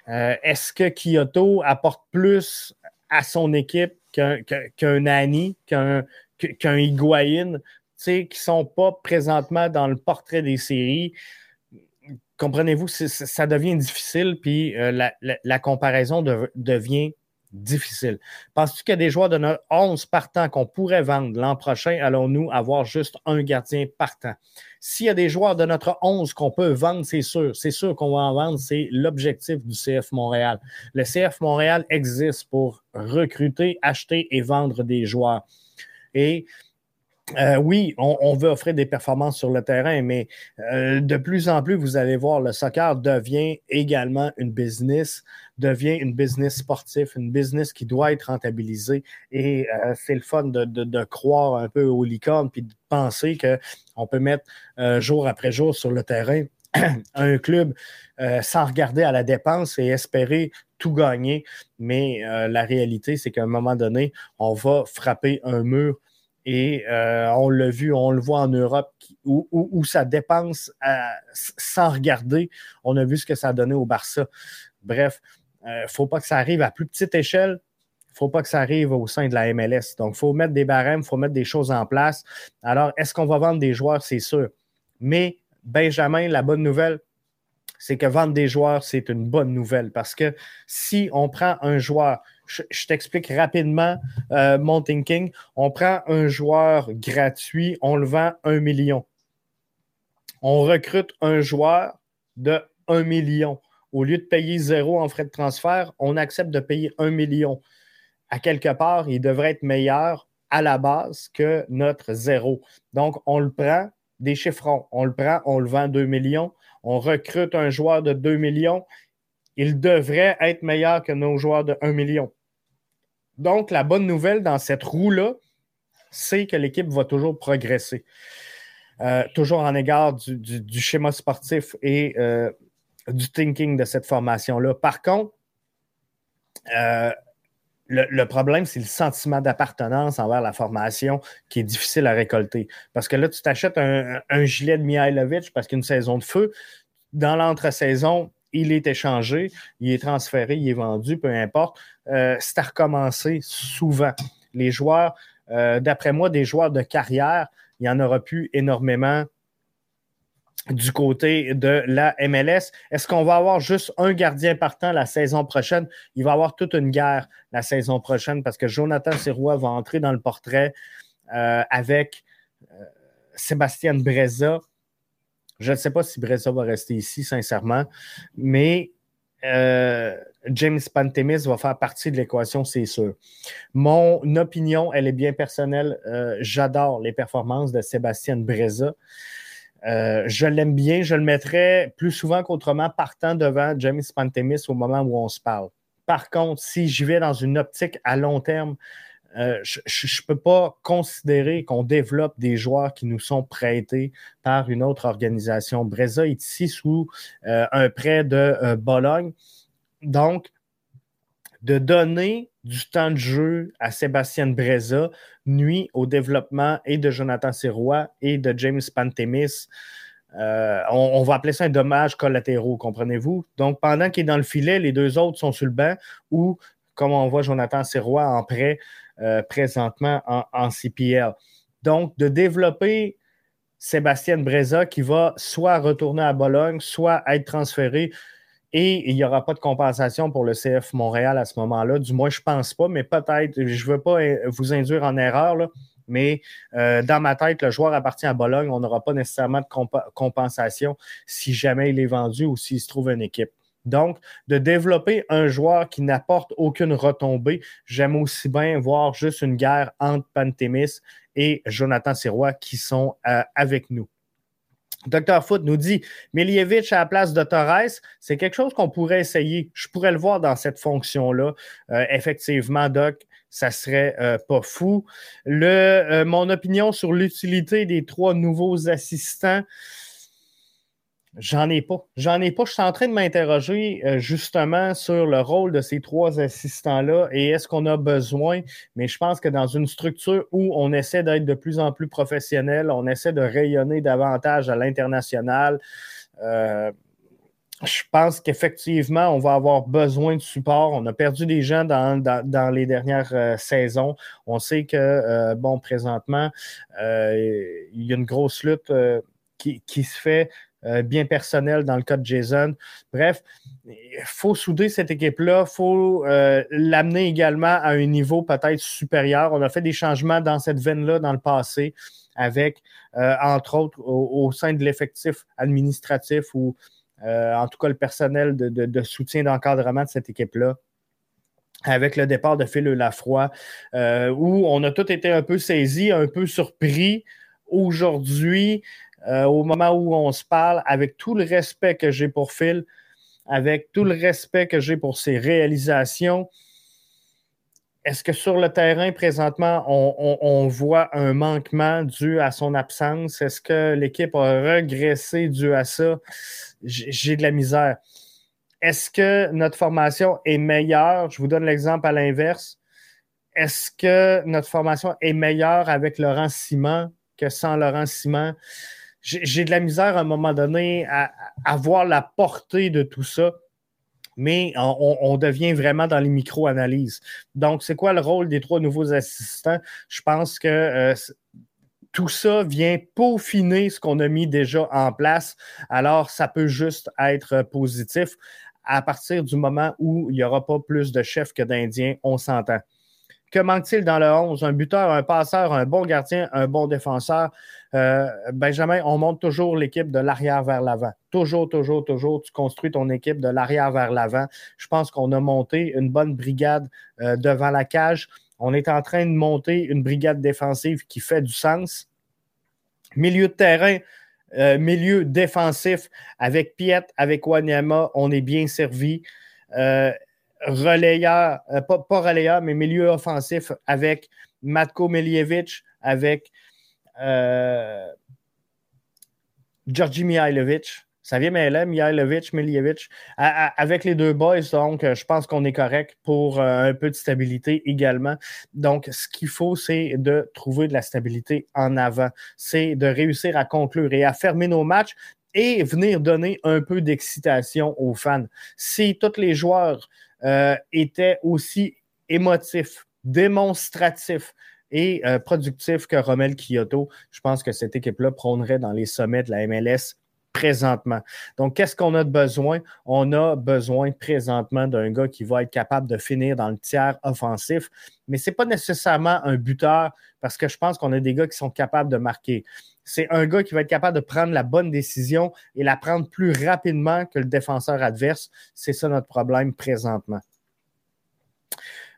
euh, est-ce que Kyoto apporte plus à son équipe qu'un qu Annie, qu'un qu'un Higuain, qui ne sont pas présentement dans le portrait des séries? Comprenez-vous, ça devient difficile, puis euh, la, comparaison devient difficile. Penses-tu qu'il y a des joueurs de notre 11 partants qu'on pourrait vendre l'an prochain? Allons-nous avoir juste un gardien partant? S'il y a des joueurs de notre 11 qu'on peut vendre, c'est sûr. C'est sûr qu'on va en vendre. C'est l'objectif du CF Montréal. Le CF Montréal existe pour recruter, acheter et vendre des joueurs. Et euh, oui, on, veut offrir des performances sur le terrain, mais euh, de plus en plus, vous allez voir, le soccer devient également une business, devient une business sportif, une business qui doit être rentabilisée. Et euh, c'est le fun de, croire un peu aux licornes puis de penser qu'on peut mettre jour après jour sur le terrain un club sans regarder à la dépense et espérer tout gagner. Mais la réalité, c'est qu'à un moment donné, on va frapper un mur et on l'a vu, on le voit en Europe où, ça dépense sans regarder. On a vu ce que ça a donné au Barça. Bref, il ne faut pas que ça arrive à plus petite échelle. Il ne faut pas que ça arrive au sein de la MLS. Donc, il faut mettre des barèmes, il faut mettre des choses en place. Alors, est-ce qu'on va vendre des joueurs? C'est sûr. Mais, Benjamin, la bonne nouvelle, c'est que vendre des joueurs, c'est une bonne nouvelle parce que si on prend un joueur, je, t'explique rapidement euh, mon thinking, on prend un joueur gratuit, on le vend un million. On recrute un joueur de un million. Au lieu de payer zéro en frais de transfert, on accepte de payer un million. À quelque part, il devrait être meilleur à la base que notre zéro. Donc, on le prend des chiffrons. On le prend, on le vend 2 millions. On recrute un joueur de 2 millions. Il devrait être meilleur que nos joueurs de 1 million. Donc, la bonne nouvelle dans cette roue-là, c'est que l'équipe va toujours progresser. Euh, toujours en égard du, schéma sportif et euh, du thinking de cette formation-là. Par contre, euh, le, problème, c'est le sentiment d'appartenance envers la formation qui est difficile à récolter. Parce que là, tu t'achètes un, gilet de Mihailovic parce qu'une saison de feu, dans l'entre-saison, il est échangé, il est transféré, il est vendu, peu importe. Euh, c'est à recommencer souvent. Les joueurs, euh, d'après moi, des joueurs de carrière, il y en aura plus énormément du côté de la MLS. Est-ce qu'on va avoir juste un gardien partant la saison prochaine? Il va y avoir toute une guerre la saison prochaine parce que Jonathan Sirois va entrer dans le portrait euh, avec euh, Sébastien Breza. Je ne sais pas si Breza va rester ici, sincèrement, mais euh, James Pantemis va faire partie de l'équation, c'est sûr. Mon opinion, elle est bien personnelle. J'adore les performances de Sébastien Breza. Euh, je l'aime bien. Je le mettrais plus souvent qu'autrement partant devant James Pantemis au moment où on se parle. Par contre, si je vais dans une optique à long terme, euh, je ne peux pas considérer qu'on développe des joueurs qui nous sont prêtés par une autre organisation. Breza est ici sous euh, un prêt de Bologne. Donc, de donner du temps de jeu à Sébastien Breza nuit au développement et de Jonathan Sirois et de James Pantemis. Euh, on, va appeler ça un dommage collatéraux, comprenez-vous? Donc, pendant qu'il est dans le filet, les deux autres sont sur le banc ou, comme on voit Jonathan Sirois en prêt euh, présentement en, en, CPL. Donc, de développer Sébastien Breza qui va soit retourner à Bologne, soit être transféré et il n'y aura pas de compensation pour le CF Montréal à ce moment-là. Du moins, je ne pense pas, mais peut-être, je ne veux pas euh, vous induire en erreur, mais euh, dans ma tête, le joueur appartient à Bologne. On n'aura pas nécessairement de compensation si jamais il est vendu ou s'il se trouve une équipe. Donc, de développer un joueur qui n'apporte aucune retombée, j'aime aussi bien voir juste une guerre entre Pantémis et Jonathan Sirois qui sont euh, avec nous. Dr. Foot nous dit Milievich à la place de Torres, c'est quelque chose qu'on pourrait essayer. Je pourrais le voir dans cette fonction-là. Euh, effectivement, Doc, ça serait euh, pas fou. Le, euh, mon opinion sur l'utilité des trois nouveaux assistants, J'en ai pas. J'en ai pas. Je suis en train de m'interroger euh, justement sur le rôle de ces trois assistants-là et est-ce qu'on a besoin. Mais je pense que dans une structure où on essaie d'être de plus en plus professionnel, on essaie de rayonner davantage à l'international, euh, je pense qu'effectivement, on va avoir besoin de support. On a perdu des gens dans, les dernières euh, saisons. On sait que, bon, présentement, il y a une grosse lutte qui, qui, se fait euh, bien personnel dans le cas de Jason. Bref, il faut souder cette équipe-là, il faut euh, l'amener également à un niveau peut-être supérieur. On a fait des changements dans cette veine-là dans le passé, avec, euh, entre autres, au, sein de l'effectif administratif ou en tout cas le personnel de, soutien d'encadrement de cette équipe-là avec le départ de Phil Lafroy, où on a tous été un peu saisis, un peu surpris. Aujourd'hui, euh, au moment où on se parle, avec tout le respect que j'ai pour Phil, avec tout le respect que j'ai pour ses réalisations, est-ce que sur le terrain, présentement, on, voit un manquement dû à son absence? Est-ce que l'équipe a regressé dû à ça? J'ai de la misère. Est-ce que notre formation est meilleure? Je vous donne l'exemple à l'inverse. Est-ce que notre formation est meilleure avec Laurent Simon que sans Laurent Simon? J'ai de la misère à un moment donné à, voir la portée de tout ça mais on, devient vraiment dans les micro-analyses. Donc, c'est quoi le rôle des trois nouveaux assistants? Je pense que euh, tout ça vient peaufiner ce qu'on a mis déjà en place. Alors, ça peut juste être positif à partir du moment où il n'y aura pas plus de chefs que d'Indiens, on s'entend. Que manque-t-il dans le 11? Un buteur, un passeur, un bon gardien, un bon défenseur. Euh, Benjamin, on monte toujours l'équipe de l'arrière vers l'avant. Toujours, toujours, toujours, tu construis ton équipe de l'arrière vers l'avant. Je pense qu'on a monté une bonne brigade euh, devant la cage. On est en train de monter une brigade défensive qui fait du sens. Milieu de terrain, euh, milieu défensif avec Piet, avec Wanyama, on est bien servi relayeur, euh, pas, pas, relayeur, mais milieu offensif avec Matko Miljevic, avec euh, Georgi Mihailovic. Ça vient mêler Mihailovic, Miljevic. avec les deux boys, donc je pense qu'on est correct pour euh, un peu de stabilité également. Donc, ce qu'il faut, c'est de trouver de la stabilité en avant. C'est de réussir à conclure et à fermer nos matchs et venir donner un peu d'excitation aux fans. Si tous les joueurs euh, était aussi émotif, démonstratif et euh, productif que Romel Kyoto. Je pense que cette équipe-là prônerait dans les sommets de la MLS présentement. Donc, qu'est-ce qu'on a de besoin? On a besoin présentement d'un gars qui va être capable de finir dans le tiers offensif, mais ce n'est pas nécessairement un buteur parce que je pense qu'on a des gars qui sont capables de marquer. C'est un gars qui va être capable de prendre la bonne décision et la prendre plus rapidement que le défenseur adverse. C'est ça notre problème présentement.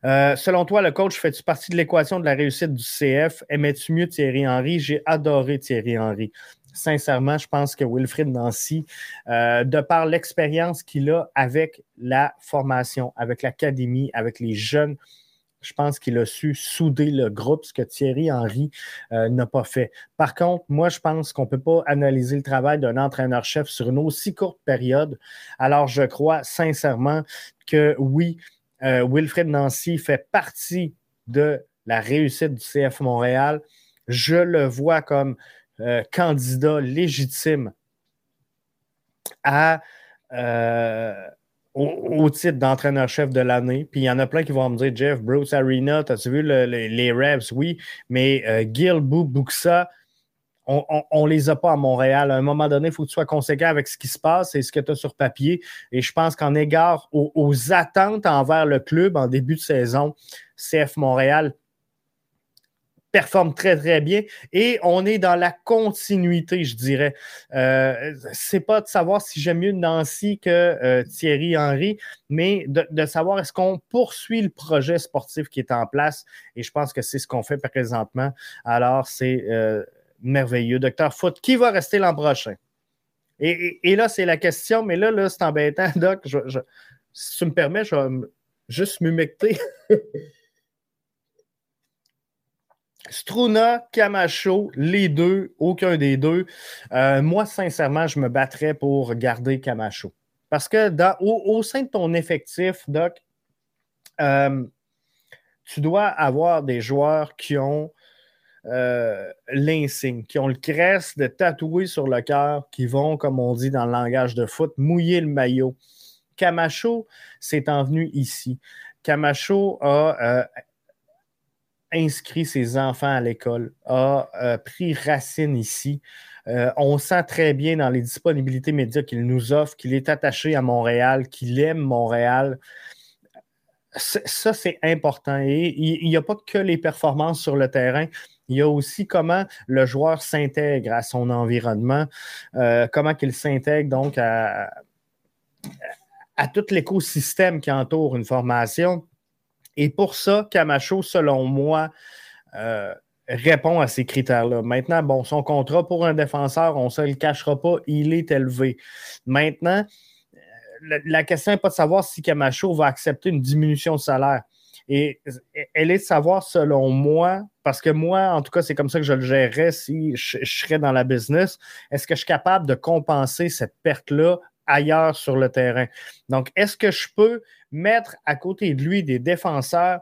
Euh, selon toi, le coach, fais-tu partie de l'équation de la réussite du CF? Aimais-tu mieux Thierry Henry? J'ai adoré Thierry Henry sincèrement, je pense que Wilfrid Nancy, euh, de par l'expérience qu'il a avec la formation, avec l'académie, avec les jeunes, je pense qu'il a su souder le groupe, ce que Thierry Henry euh, n'a pas fait. Par contre, moi, je pense qu'on ne peut pas analyser le travail d'un entraîneur-chef sur une aussi courte période. Alors, je crois sincèrement que oui, euh, Wilfred Nancy fait partie de la réussite du CF Montréal. Je le vois comme euh, candidat légitime à, au, titre d'entraîneur-chef de l'année. Puis il y en a plein qui vont me dire Jeff, Bruce Arena, as-tu vu les Revs? Oui, mais euh, Gil Buxa, on ne les a pas à Montréal. À un moment donné, il faut que tu sois conséquent avec ce qui se passe et ce que tu as sur papier. Et je pense qu'en égard aux, attentes envers le club en début de saison, CF Montréal performe très, très bien. Et on est dans la continuité, je dirais. Euh, c'est pas de savoir si j'aime mieux Nancy que euh, Thierry Henry, mais de, savoir est-ce qu'on poursuit le projet sportif qui est en place. Et je pense que c'est ce qu'on fait présentement. Alors, c'est euh, merveilleux. Docteur Foot, qui va rester l'an prochain? Et, là, c'est la question, mais là, là c'est embêtant, Doc. si tu me permets, je vais juste m'humecter. Struna, Camacho, les deux, aucun des deux. Euh, moi, sincèrement, je me battrais pour garder Camacho. Parce que au, sein de ton effectif, Doc, euh, tu dois avoir des joueurs qui ont euh, l'insigne, qui ont le crest de tatouer sur le cœur, qui vont, comme on dit dans le langage de foot, mouiller le maillot. Camacho s'est envenu ici. Camacho a inscrit ses enfants à l'école, a euh, pris racine ici. Euh, on sent très bien dans les disponibilités médias qu'il nous offre qu'il est attaché à Montréal, qu'il aime Montréal. Ça, c'est important. Et il n'y a pas que les performances sur le terrain. Il y a aussi comment le joueur s'intègre à son environnement, euh, comment il s'intègre donc à, à tout l'écosystème qui entoure une formation. Et pour ça, Camacho, selon moi, euh, répond à ces critères-là. Maintenant, bon, son contrat pour un défenseur, on ne se le cachera pas, il est élevé. Maintenant, la, question n'est pas de savoir si Camacho va accepter une diminution de salaire. Et elle est de savoir, selon moi, parce que moi, en tout cas, c'est comme ça que je le gérerais si je, serais dans la business, est-ce que je suis capable de compenser cette perte-là ailleurs sur le terrain? Donc, est-ce que je peux mettre à côté de lui des défenseurs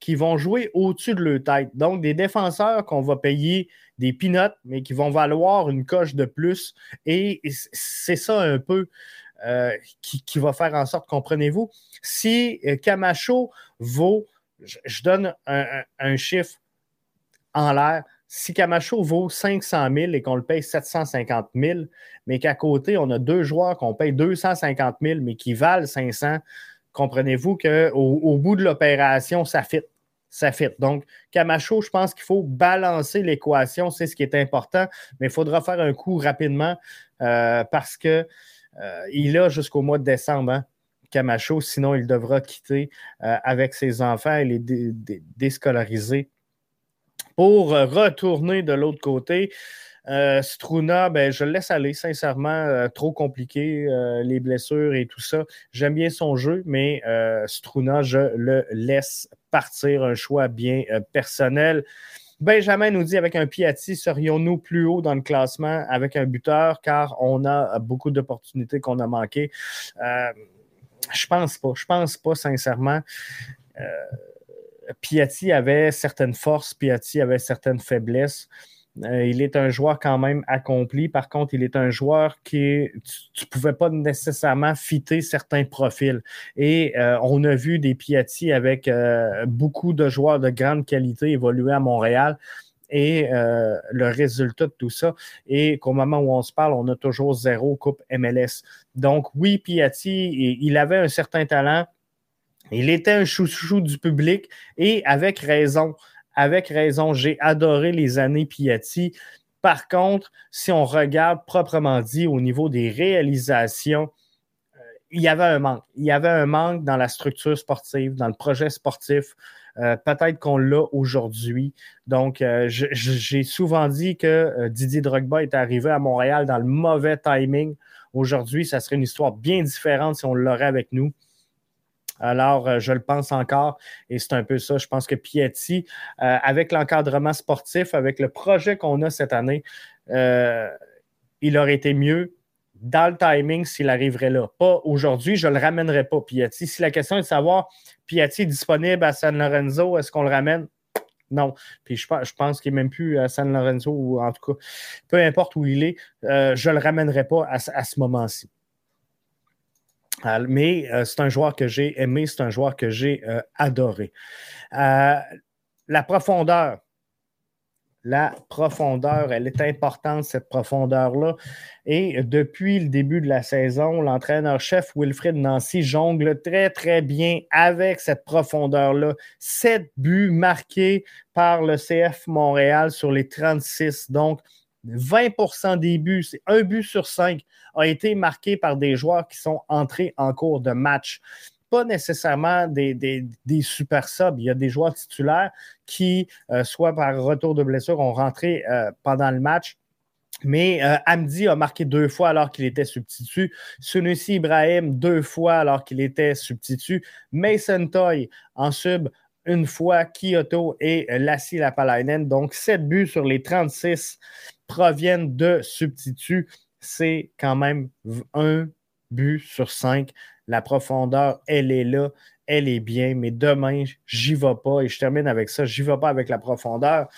qui vont jouer au-dessus de leur tête? Donc, des défenseurs qu'on va payer des peanuts, mais qui vont valoir une coche de plus. Et c'est ça un peu euh, qui, va faire en sorte, comprenez-vous, si euh, Camacho vaut, je, donne un, chiffre en l'air, si Camacho vaut 500 000 et qu'on le paye 750 000, mais qu'à côté, on a deux joueurs qu'on paye 250 000, mais qui valent 500, comprenez-vous qu'au au bout de l'opération, ça fit. Ça fit. Donc, Camacho, je pense qu'il faut balancer l'équation, c'est ce qui est important, mais il faudra faire un coup rapidement euh, parce que euh, a jusqu'au mois de décembre, hein, Camacho, sinon il devra quitter euh, avec ses enfants et les déscolariser pour retourner de l'autre côté. Euh, Struna, ben, je le laisse aller, sincèrement, trop compliqué, les blessures et tout ça. J'aime bien son jeu, mais Struna, je le laisse partir, un choix bien personnel. Benjamin nous dit avec un Piatti, serions-nous plus haut dans le classement avec un buteur? Car on a beaucoup d'opportunités qu'on a manquées? Euh, je pense pas. Je pense pas, sincèrement. Piatti avait certaines forces, Piatti avait certaines faiblesses. Euh, il est un joueur quand même accompli. Par contre, il est un joueur qui tu ne pouvais pas nécessairement fitter certains profils. Et euh, on a vu des Piatti avec euh, beaucoup de joueurs de grande qualité évoluer à Montréal. Et le résultat de tout ça est qu'au moment où on se parle, on a toujours zéro Coupe MLS. Donc, oui, Piatti, il avait un certain talent. Il était un chouchou du public et avec raison avec raison, j'ai adoré les années Piatti. Par contre, si on regarde proprement dit au niveau des réalisations, euh, il y avait un manque. Il y avait un manque dans la structure sportive, dans le projet sportif. Euh, peut-être qu'on l'a aujourd'hui. Donc, euh, j'ai souvent dit que Didier Drogba est arrivé à Montréal dans le mauvais timing. Aujourd'hui, ça serait une histoire bien différente si on l'aurait avec nous. Alors, euh, je le pense encore et c'est un peu ça. Je pense que Piatti, euh, avec l'encadrement sportif, avec le projet qu'on a cette année, euh, il aurait été mieux dans le timing s'il arriverait là. Pas aujourd'hui, je ne le ramènerai pas, Piatti. Si la question est de savoir, Piatti est disponible à San Lorenzo, est-ce qu'on le ramène? Non. Puis je, pense qu'il n'est même plus à San Lorenzo, ou en tout cas, peu importe où il est, je ne le ramènerai pas à ce moment-ci. Mais euh, c'est un joueur que j'ai aimé, c'est un joueur que j'ai euh, adoré. Euh, la profondeur. La profondeur, elle est importante, cette profondeur-là. Et depuis le début de la saison, l'entraîneur-chef Wilfred Nancy jongle très, très bien avec cette profondeur-là. Sept buts marqués par le CF Montréal sur les 36. Donc, 20% des buts, c'est un but sur cinq, a été marqué par des joueurs qui sont entrés en cours de match. Pas nécessairement des, super subs. Il y a des joueurs titulaires qui, euh, soit par retour de blessure, ont rentré euh, pendant le match. Mais euh, a marqué deux fois alors qu'il était substitut. Sunusi Ibrahim deux fois alors qu'il était substitut. Mason Toy en sub une fois. Kyoto et Lassie Lapalainen. Donc, sept buts sur les 36 proviennent de substituts, c'est quand même un but sur cinq. La profondeur, elle est là, elle est bien, mais demain, j'y vais pas et je termine avec ça. J'y vais pas avec la profondeur.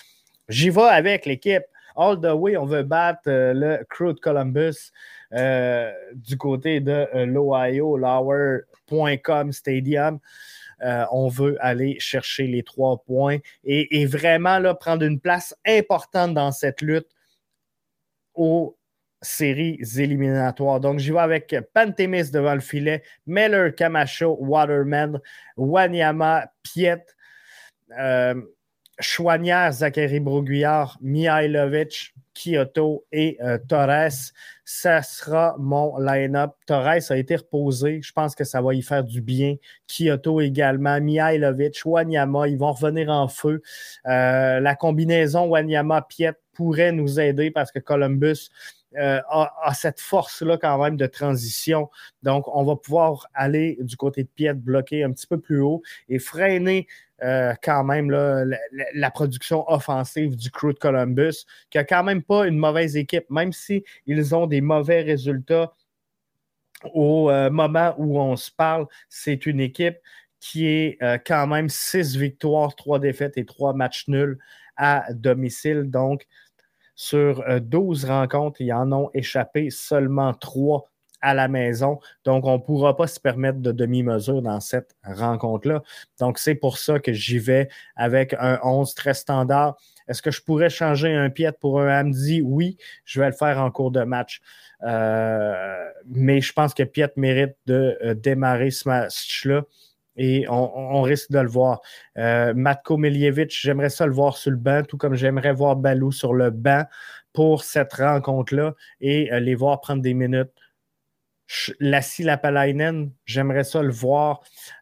J'y vais avec l'équipe. All the way, on veut battre euh, le Crew de Columbus euh, du côté de euh, l'Ohio, Lower.com Stadium. On veut aller chercher les trois points et, vraiment prendre une place importante dans cette lutte aux séries éliminatoires. Donc, j'y vais avec Pantémis devant le filet, Meller, Camacho, Waterman, Wanyama, Piet, euh, Zachary Broguillard, Mihailovic, Kyoto et euh, Torres. Ça sera mon line-up. Torres a été reposé. Je pense que ça va y faire du bien. Kyoto également. Mihailovic, Wanyama, ils vont revenir en feu. Euh, la combinaison Wanyama-Piet pourrait nous aider parce que Columbus euh, a, cette force-là quand même de transition. Donc, on va pouvoir aller du côté de Piet, bloquer un petit peu plus haut et freiner euh, quand même la, production offensive du crew de Columbus, qui a quand même pas une mauvaise équipe, même si ils ont des mauvais résultats au euh, moment où on se parle, c'est une équipe qui est quand même six victoires, trois défaites et trois matchs nuls à domicile. Donc, sur 12 euh, rencontres, il y en ont échappé seulement 3 à la maison. Donc, on ne pourra pas se permettre de demi-mesure dans cette rencontre-là. Donc, c'est pour ça que j'y vais avec un 11 très standard. Est-ce que je pourrais changer un pied pour un Hamdi? Oui, je vais le faire en cours de match. Euh, mais je pense que Piet mérite de euh, démarrer ce match-là et on, risque de le voir. Euh, Matko Miljevic, j'aimerais ça le voir sur le banc, tout comme j'aimerais voir Balou sur le banc pour cette rencontre-là et les voir prendre des minutes. Lassi Lapalainen, j'aimerais ça le voir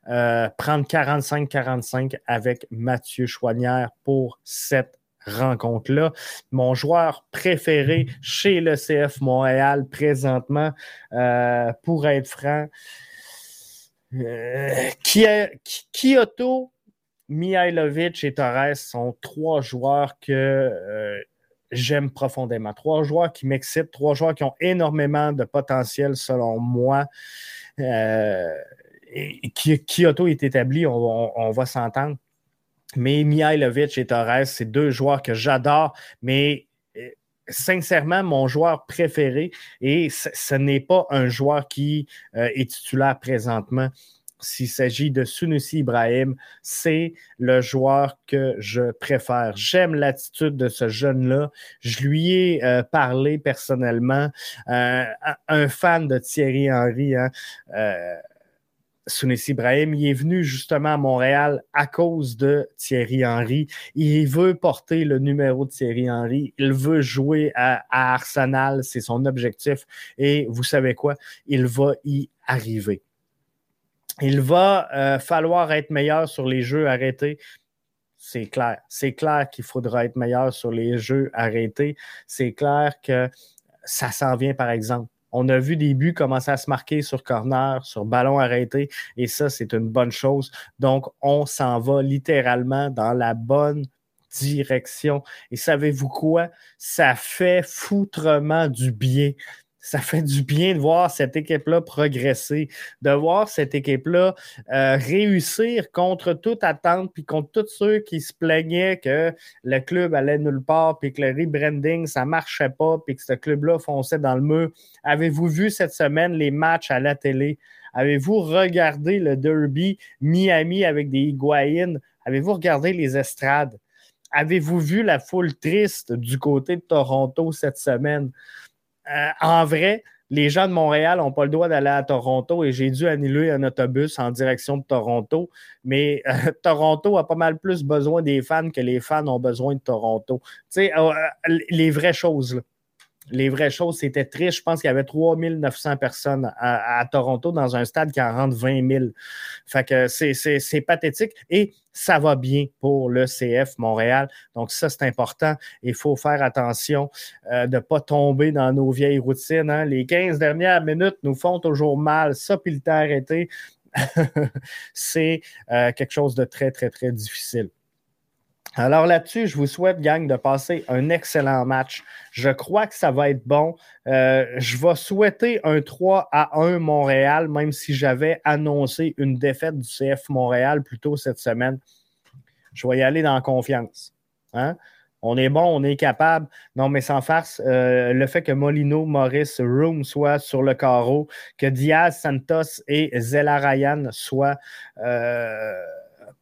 euh, prendre 45-45 avec Mathieu Chouanière pour cette rencontre-là. Mon joueur préféré chez le CF Montréal présentement, pour être franc, euh, Kyoto, Mihailovic et Torres sont trois joueurs que euh, j'aime profondément. Trois joueurs qui m'excitent, trois joueurs qui ont énormément de potentiel selon moi. Euh, Kyoto est établi, on, va s'entendre. Mais Mihailovic et Torres, c'est deux joueurs que j'adore, mais sincèrement mon joueur préféré et ce n'est pas un joueur qui euh, est titulaire présentement. S'il s'agit de Sunusi Ibrahim, c'est le joueur que je préfère. J'aime l'attitude de ce jeune-là. Je lui ai euh, parlé personnellement. Euh, un fan de Thierry Henry. Hein, Sounessi Ibrahim, il est venu justement à Montréal à cause de Thierry Henry. Il veut porter le numéro de Thierry Henry. Il veut jouer à, Arsenal. C'est son objectif. Et vous savez quoi? Il va y arriver. Il va euh, falloir être meilleur sur les jeux arrêtés. C'est clair. C'est clair qu'il faudra être meilleur sur les jeux arrêtés. C'est clair que ça s'en vient, par exemple. On a vu des buts commencer à se marquer sur corner, sur ballon arrêté, et ça, c'est une bonne chose. Donc, on s'en va littéralement dans la bonne direction. Et savez-vous quoi? Ça fait foutrement du bien ça fait du bien de voir cette équipe-là progresser, de voir cette équipe-là euh, réussir contre toute attente, puis contre tous ceux qui se plaignaient que le club allait nulle part, puis que le rebranding, ça marchait pas, puis que ce club-là fonçait dans le mur. Avez-vous vu cette semaine les matchs à la télé? Avez-vous regardé le derby Miami avec des Higuaïn? Avez-vous regardé les estrades? Avez-vous vu la foule triste du côté de Toronto cette semaine? Euh, en vrai, les gens de Montréal n'ont pas le droit d'aller à Toronto et j'ai dû annuler un autobus en direction de Toronto. Mais euh, Toronto a pas mal plus besoin des fans que les fans ont besoin de Toronto. Tu sais, euh, les vraies choses. Les vraies choses, c'était triste. Je pense qu'il y avait 3900 personnes à, Toronto dans un stade qui en rentre 20 000. Fait que c'est pathétique et ça va bien pour le CF Montréal. Donc, ça, c'est important. Il faut faire attention euh, de ne pas tomber dans nos vieilles routines. Hein. Les 15 dernières minutes nous font toujours mal. Ça, puis le temps arrêté, c'est euh, quelque chose de très, très, très difficile. Alors là-dessus, je vous souhaite, gang, de passer un excellent match. Je crois que ça va être bon. Euh, je vais souhaiter un 3 à 1 Montréal, même si j'avais annoncé une défaite du CF Montréal plus tôt cette semaine. Je vais y aller dans confiance. Hein? On est bon, on est capable. Non, mais sans farce, euh, le fait que Molino, Maurice, Room soient sur le carreau, que Diaz, Santos et Zella Ryan soient. Euh,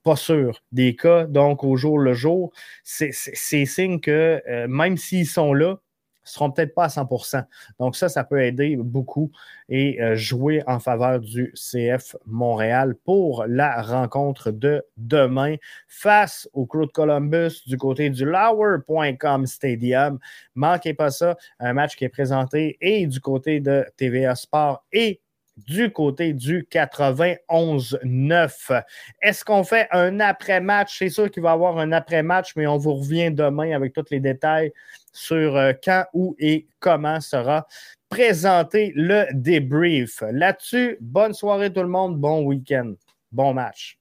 pas sûr des cas, donc au jour le jour, c'est signe que euh, même s'ils sont là, ne seront peut-être pas à 100% Donc ça, ça peut aider beaucoup et euh, jouer en faveur du CF Montréal pour la rencontre de demain face au Crew de Columbus du côté du Lower.com Stadium. Manquez pas ça, un match qui est présenté et du côté de TVA Sport et du côté du 91-9. Est-ce qu'on fait un après-match? C'est sûr qu'il va y avoir un après-match, mais on vous revient demain avec tous les détails sur euh, quand, où et comment sera présenté le débrief. Là-dessus, bonne soirée tout le monde, bon week-end, bon match.